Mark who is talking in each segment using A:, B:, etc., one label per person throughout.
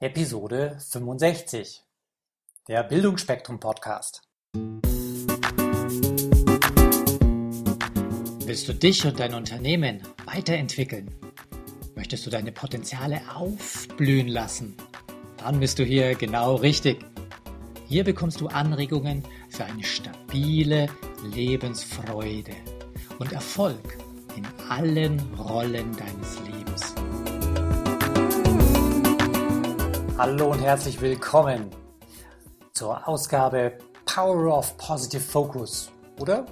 A: Episode 65, der Bildungsspektrum Podcast. Willst du dich und dein Unternehmen weiterentwickeln? Möchtest du deine Potenziale aufblühen lassen? Dann bist du hier genau richtig. Hier bekommst du Anregungen für eine stabile Lebensfreude und Erfolg in allen Rollen deines Lebens. Hallo und herzlich willkommen zur Ausgabe Power of Positive Focus oder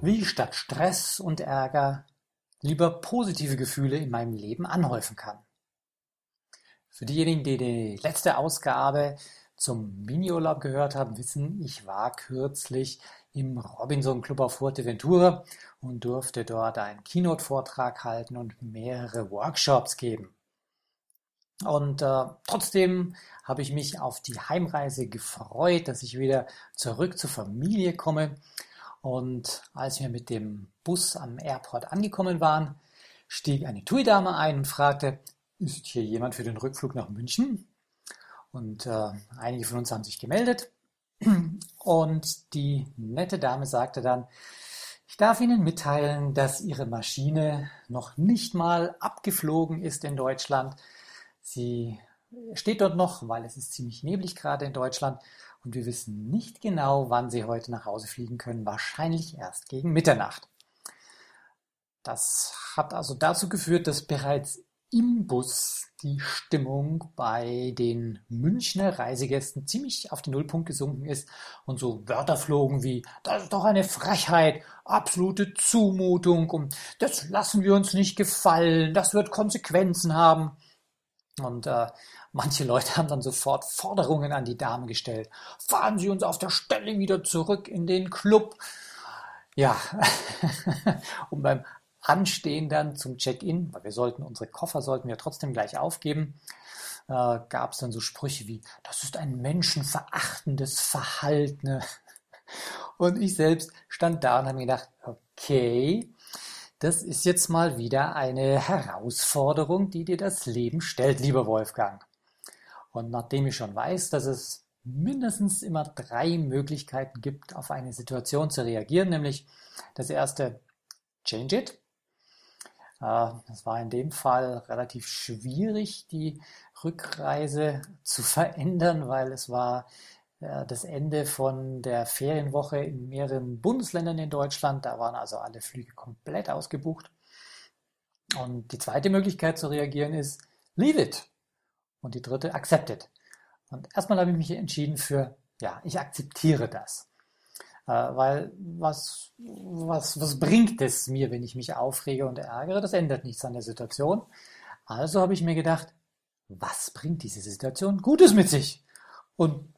A: wie statt Stress und Ärger lieber positive Gefühle in meinem Leben anhäufen kann. Für diejenigen, die die letzte Ausgabe zum Miniurlaub gehört haben, wissen, ich war kürzlich im Robinson Club auf Fuerteventura und durfte dort einen Keynote-Vortrag halten und mehrere Workshops geben. Und äh, trotzdem habe ich mich auf die Heimreise gefreut, dass ich wieder zurück zur Familie komme. Und als wir mit dem Bus am Airport angekommen waren, stieg eine TUI-Dame ein und fragte, ist hier jemand für den Rückflug nach München? Und äh, einige von uns haben sich gemeldet. Und die nette Dame sagte dann, ich darf Ihnen mitteilen, dass Ihre Maschine noch nicht mal abgeflogen ist in Deutschland. Sie steht dort noch, weil es ist ziemlich neblig gerade in Deutschland und wir wissen nicht genau, wann Sie heute nach Hause fliegen können. Wahrscheinlich erst gegen Mitternacht. Das hat also dazu geführt, dass bereits im Bus die Stimmung bei den Münchner Reisegästen ziemlich auf den Nullpunkt gesunken ist und so Wörter flogen wie, das ist doch eine Frechheit, absolute Zumutung und das lassen wir uns nicht gefallen, das wird Konsequenzen haben. Und äh, manche Leute haben dann sofort Forderungen an die Dame gestellt. Fahren Sie uns auf der Stelle wieder zurück in den Club. Ja, und beim Anstehen dann zum Check-in, weil wir sollten unsere Koffer sollten wir trotzdem gleich aufgeben, äh, gab es dann so Sprüche wie, das ist ein menschenverachtendes Verhalten. Und ich selbst stand da und habe mir gedacht, okay, das ist jetzt mal wieder eine Herausforderung, die dir das Leben stellt, lieber Wolfgang. Und nachdem ich schon weiß, dass es mindestens immer drei Möglichkeiten gibt, auf eine Situation zu reagieren, nämlich das erste, change it. Äh, das war in dem Fall relativ schwierig, die Rückreise zu verändern, weil es war das Ende von der Ferienwoche in mehreren Bundesländern in Deutschland. Da waren also alle Flüge komplett ausgebucht. Und die zweite Möglichkeit zu reagieren ist Leave it. Und die dritte Accept it. Und erstmal habe ich mich entschieden für, ja, ich akzeptiere das. Äh, weil was, was, was bringt es mir, wenn ich mich aufrege und ärgere? Das ändert nichts an der Situation. Also habe ich mir gedacht, was bringt diese Situation Gutes mit sich? Und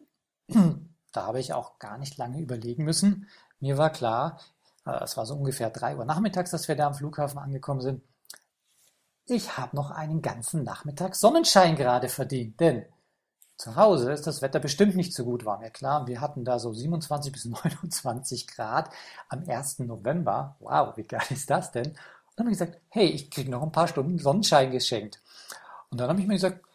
A: da habe ich auch gar nicht lange überlegen müssen. Mir war klar, äh, es war so ungefähr drei Uhr nachmittags, dass wir da am Flughafen angekommen sind. Ich habe noch einen ganzen Nachmittag Sonnenschein gerade verdient, denn zu Hause ist das Wetter bestimmt nicht so gut, war mir klar. Wir hatten da so 27 bis 29 Grad am 1. November. Wow, wie geil ist das denn? Und dann habe ich gesagt, hey, ich kriege noch ein paar Stunden Sonnenschein geschenkt. Und dann habe ich mir gesagt,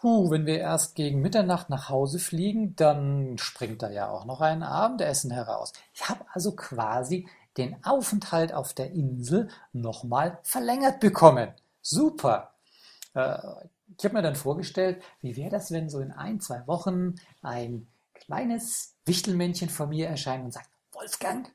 A: Puh, wenn wir erst gegen Mitternacht nach Hause fliegen, dann springt da ja auch noch ein Abendessen heraus. Ich habe also quasi den Aufenthalt auf der Insel nochmal verlängert bekommen. Super. Äh, ich habe mir dann vorgestellt, wie wäre das, wenn so in ein, zwei Wochen ein kleines Wichtelmännchen von mir erscheint und sagt, Wolfgang,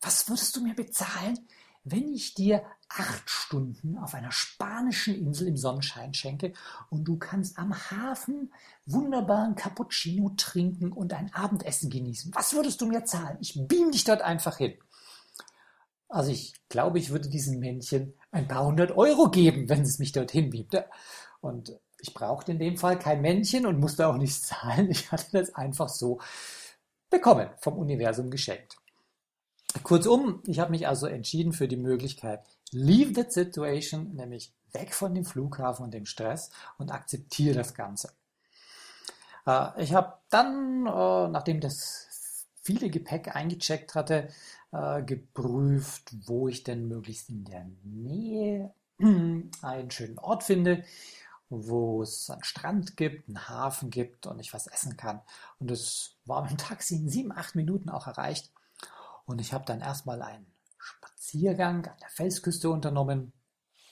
A: was würdest du mir bezahlen, wenn ich dir acht Stunden auf einer spanischen Insel im Sonnenschein schenke und du kannst am Hafen wunderbaren Cappuccino trinken und ein Abendessen genießen, was würdest du mir zahlen? Ich beam dich dort einfach hin. Also ich glaube, ich würde diesem Männchen ein paar hundert Euro geben, wenn es mich dorthin beamt. Und ich brauchte in dem Fall kein Männchen und musste auch nichts zahlen. Ich hatte das einfach so bekommen, vom Universum geschenkt. Kurzum, ich habe mich also entschieden für die Möglichkeit, leave that situation, nämlich weg von dem Flughafen und dem Stress und akzeptiere das Ganze. Äh, ich habe dann, äh, nachdem das viele Gepäck eingecheckt hatte, äh, geprüft, wo ich denn möglichst in der Nähe einen schönen Ort finde wo es einen Strand gibt, einen Hafen gibt und ich was essen kann. Und es war mit dem Taxi in sieben, acht Minuten auch erreicht. Und ich habe dann erstmal einen Spaziergang an der Felsküste unternommen,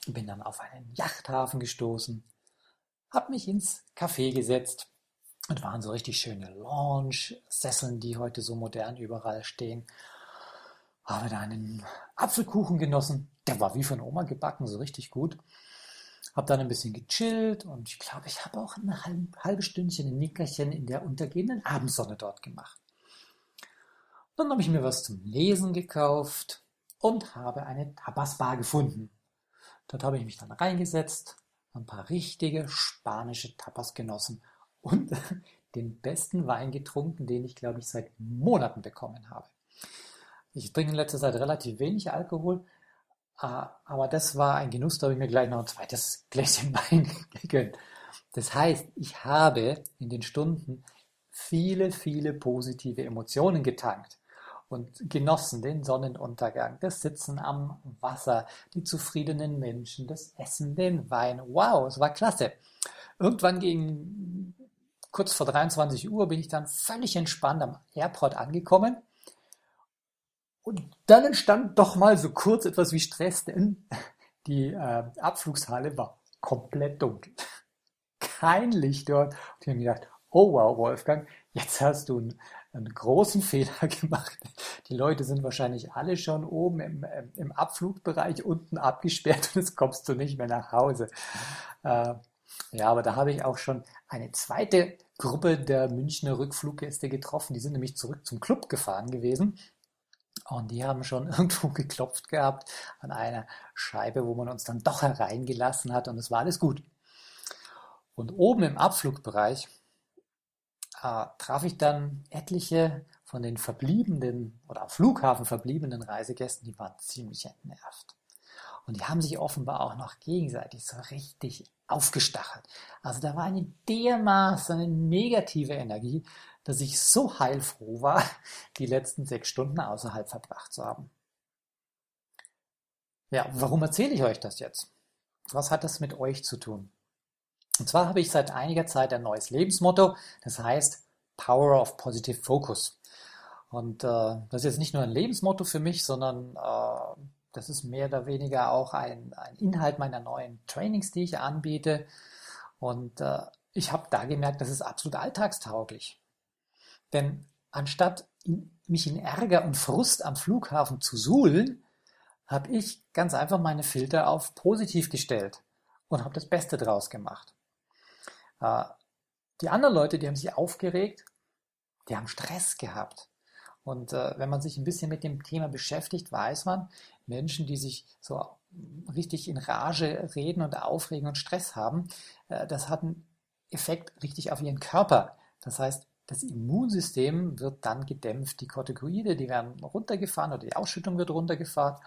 A: bin dann auf einen Yachthafen gestoßen, habe mich ins Café gesetzt und waren so richtig schöne Lounge-Sesseln, die heute so modern überall stehen. Habe da einen Apfelkuchen genossen, der war wie von Oma gebacken, so richtig gut. Habe dann ein bisschen gechillt und ich glaube, ich habe auch ein halbe Stündchen ein Nickerchen in der untergehenden Abendsonne dort gemacht. Dann habe ich mir was zum Lesen gekauft und habe eine Tapasbar gefunden. Dort habe ich mich dann reingesetzt, ein paar richtige spanische Tapas genossen und den besten Wein getrunken, den ich, glaube ich, seit Monaten bekommen habe. Ich trinke in letzter Zeit relativ wenig Alkohol, aber das war ein Genuss, da habe ich mir gleich noch ein zweites Gläschen Wein gegönnt. Das heißt, ich habe in den Stunden viele, viele positive Emotionen getankt und genossen den Sonnenuntergang, das Sitzen am Wasser, die zufriedenen Menschen, das Essen, den Wein. Wow, es war klasse. Irgendwann gegen kurz vor 23 Uhr bin ich dann völlig entspannt am Airport angekommen und dann entstand doch mal so kurz etwas wie Stress, denn die äh, Abflugshalle war komplett dunkel. Kein Licht dort. Und ich habe gedacht, oh wow, Wolfgang, jetzt hast du einen, einen, großen Fehler gemacht. Die Leute sind wahrscheinlich alle schon oben im, im Abflugbereich unten abgesperrt und jetzt kommst du nicht mehr nach Hause. Äh, ja, aber da habe ich auch schon eine zweite Gruppe der Münchner Rückfluggäste getroffen. Die sind nämlich zurück zum Club gefahren gewesen und die haben schon irgendwo geklopft gehabt an einer Scheibe, wo man uns dann doch hereingelassen hat und es war alles gut. Und oben im Abflugbereich äh, traf ich dann etliche von den verbliebenen oder am Flughafen verbliebenen Reisegästen, die waren ziemlich entnervt. Und die haben sich offenbar auch noch gegenseitig so richtig aufgestachelt. Also da war eine dermaßen negative Energie, dass ich so heilfroh war, die letzten sechs Stunden außerhalb verbracht zu haben. Ja, warum erzähle ich euch das jetzt? Was hat das mit euch zu tun? Und zwar habe ich seit einiger Zeit ein neues Lebensmotto, das heißt Power of Positive Focus. Und äh, das ist jetzt nicht nur ein Lebensmotto für mich, sondern äh, das ist mehr oder weniger auch ein, ein Inhalt meiner neuen Trainings, die ich anbiete. Und äh, ich habe da gemerkt, das ist absolut alltagstauglich. Denn anstatt mich in Ärger und Frust am Flughafen zu suhlen, habe ich ganz einfach meine Filter auf positiv gestellt und habe das Beste draus gemacht. Äh, die anderen Leute, die haben sich aufgeregt, die haben Stress gehabt. Und äh, wenn man sich ein bisschen mit dem Thema beschäftigt, weiß man, Menschen, die sich so richtig in Rage reden und aufregen und Stress haben, äh, das hat einen Effekt richtig auf ihren Körper. Das heißt, das Immunsystem wird dann gedämpft, die Corticoide, die werden runtergefahren oder die Ausschüttung wird runtergefahren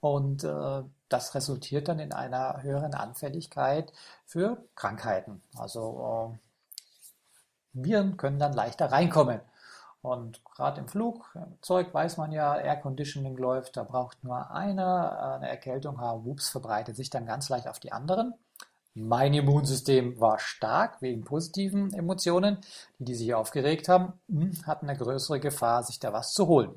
A: und äh, das resultiert dann in einer höheren Anfälligkeit für Krankheiten. Also äh, Viren können dann leichter reinkommen. Und gerade im Flugzeug weiß man ja, Air Conditioning läuft, da braucht nur einer eine Erkältung, wups, verbreitet sich dann ganz leicht auf die anderen. Mein Immunsystem war stark wegen positiven Emotionen. Die, die sich aufgeregt haben, hm, hatten eine größere Gefahr, sich da was zu holen.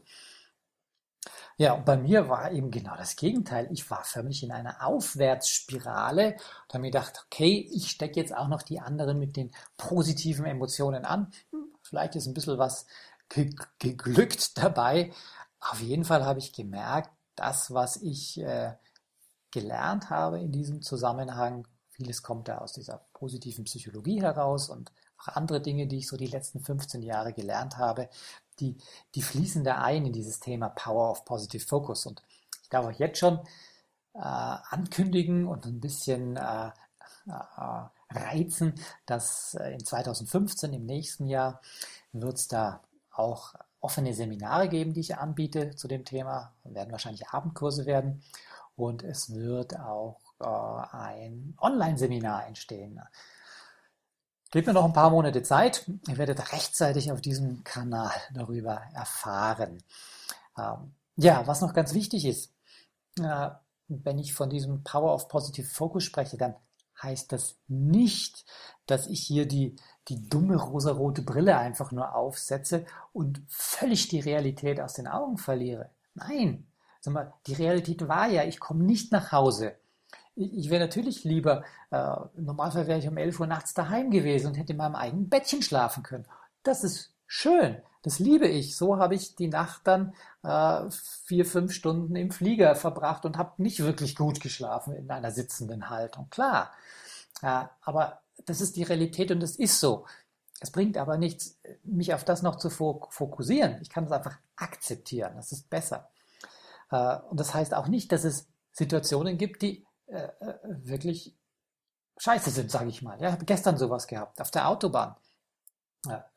A: Ja, und bei mir war eben genau das Gegenteil. Ich war förmlich in einer Aufwärtsspirale und habe mir gedacht, okay, ich stecke jetzt auch noch die anderen mit den positiven Emotionen an. Hm, vielleicht ist ein bisschen was geglückt dabei. Auf jeden Fall habe ich gemerkt, das, was ich äh, gelernt habe in diesem Zusammenhang, Vieles kommt da aus dieser positiven Psychologie heraus und auch andere Dinge, die ich so die letzten 15 Jahre gelernt habe, die, die fließen da ein in dieses Thema Power of Positive Focus. Und ich darf euch jetzt schon äh, ankündigen und ein bisschen äh, äh, reizen, dass äh, in 2015, im nächsten Jahr, wird es da auch offene Seminare geben, die ich anbiete zu dem Thema. Werden wahrscheinlich Abendkurse werden. Und es wird auch äh, ein Online-Seminar entstehen. Gebt mir noch ein paar Monate Zeit. Ihr werdet rechtzeitig auf diesem Kanal darüber erfahren. Ähm, ja, was noch ganz wichtig ist, äh, wenn ich von diesem Power of Positive Focus spreche, dann heißt das nicht, dass ich hier die, die dumme rosarote Brille einfach nur aufsetze und völlig die Realität aus den Augen verliere. Nein, sag mal, die Realität war ja, ich komme nicht nach Hause. Ich, wäre natürlich lieber, äh, im Normalfall wäre ich um 11 Uhr nachts daheim gewesen und hätte in meinem eigenen Bettchen schlafen können. Das ist schön, das liebe ich. So habe ich die Nacht dann äh, vier, fünf Stunden im Flieger verbracht und habe nicht wirklich gut geschlafen in einer sitzenden Haltung. Klar, äh, aber das ist die Realität und es ist so. Es bringt aber nichts, mich auf das noch zu fokussieren. Ich kann es einfach akzeptieren. Das ist besser. Äh, und das heißt auch nicht, dass es Situationen gibt, die äh, äh, wirklich scheiße sind, sage ich mal. Ja, ich habe gestern sowas gehabt auf der Autobahn.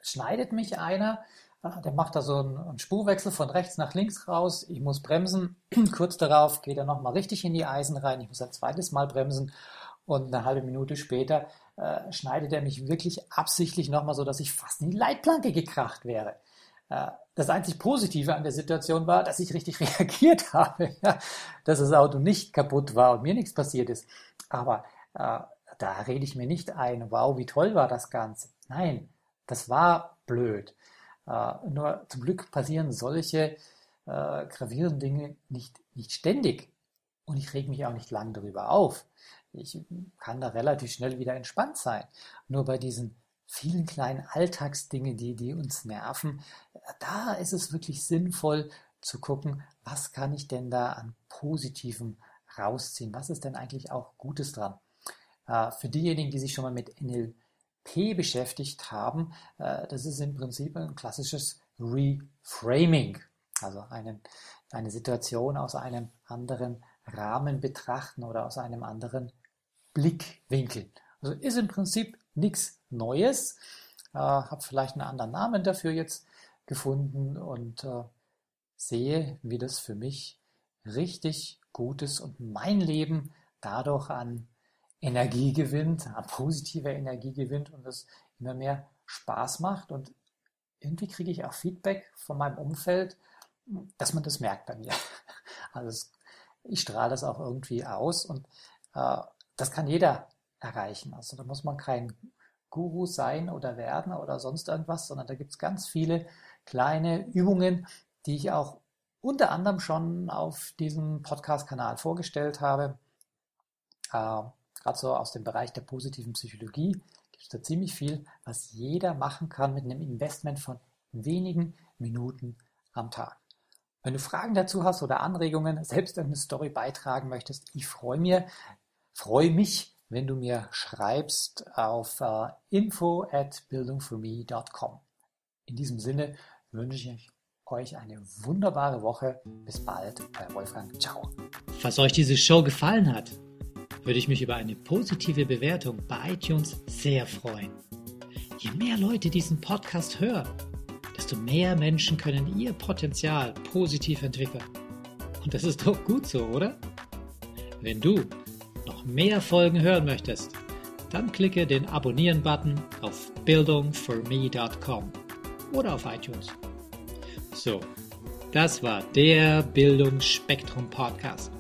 A: schneidet mich einer, der macht da so einen, Spurwechsel von rechts nach links raus. Ich muss bremsen. Kurz darauf geht er nochmal richtig in die Eisen rein. Ich muss ein zweites Mal bremsen. Und eine halbe Minute später äh, schneidet er mich wirklich absichtlich nochmal so, dass ich fast in die Leitplanke gekracht wäre. Äh, das einzig Positive an der Situation war, dass ich richtig reagiert habe, ja, dass das Auto nicht kaputt war und mir nichts passiert ist. Aber äh, da rede ich mir nicht ein, wow, wie toll war das Ganze. Nein, das war blöd. Äh, nur zum Glück passieren solche äh, gravierenden Dinge nicht, nicht ständig. Und ich reg mich auch nicht lang darüber auf. Ich kann da relativ schnell wieder entspannt sein. Nur bei diesen vielen kleinen Alltagsdingen, die, die uns nerven, da ist es wirklich sinnvoll zu gucken, was kann ich denn da an Positivem rausziehen? Was ist denn eigentlich auch Gutes dran? Äh, für diejenigen, die sich schon mal mit NLP beschäftigt haben, äh, das ist im Prinzip ein klassisches Reframing, also einen, eine Situation aus einem anderen Rahmen betrachten oder aus einem anderen Blickwinkel. Also ist im Prinzip nichts Neues. Äh, habe vielleicht einen anderen Namen dafür jetzt gefunden und äh, sehe, wie das für mich richtig gut ist und mein Leben dadurch an Energie gewinnt, an positiver Energie gewinnt und es immer mehr Spaß macht. Und irgendwie kriege ich auch Feedback von meinem Umfeld, dass man das merkt bei mir. Also ich strahle das auch irgendwie aus und äh, das kann jeder erreichen. Also da muss man kein Guru sein oder werden oder sonst irgendwas, sondern da gibt es ganz viele kleine Übungen, die ich auch unter anderem schon auf diesem Podcast-Kanal vorgestellt habe. Äh, Gerade so aus dem Bereich der positiven Psychologie gibt es da ziemlich viel, was jeder machen kann mit einem Investment von wenigen Minuten am Tag. Wenn du Fragen dazu hast oder Anregungen, selbst eine Story beitragen möchtest, ich freue mich, freue mich, wenn du mir schreibst auf uh, info at bildungforme.com. In diesem Sinne wünsche ich euch eine wunderbare Woche. Bis bald, euer Wolfgang. Ciao.
B: Falls euch diese Show gefallen hat, würde ich mich über eine positive Bewertung bei iTunes sehr freuen. Je mehr Leute diesen Podcast hören, desto mehr Menschen können ihr Potenzial positiv entwickeln. Und das ist doch gut so, oder? Wenn du noch mehr Folgen hören möchtest, dann klicke den Abonnieren-Button auf bildungforme.com oder auf iTunes. So, das war der Bildungsspektrum Podcast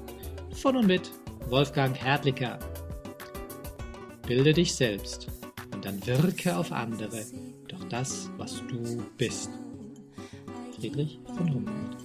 B: von und mit Wolfgang Hertlicker. Bilde dich selbst und dann wirke auf andere durch das, was du bist. Friedrich von Humboldt.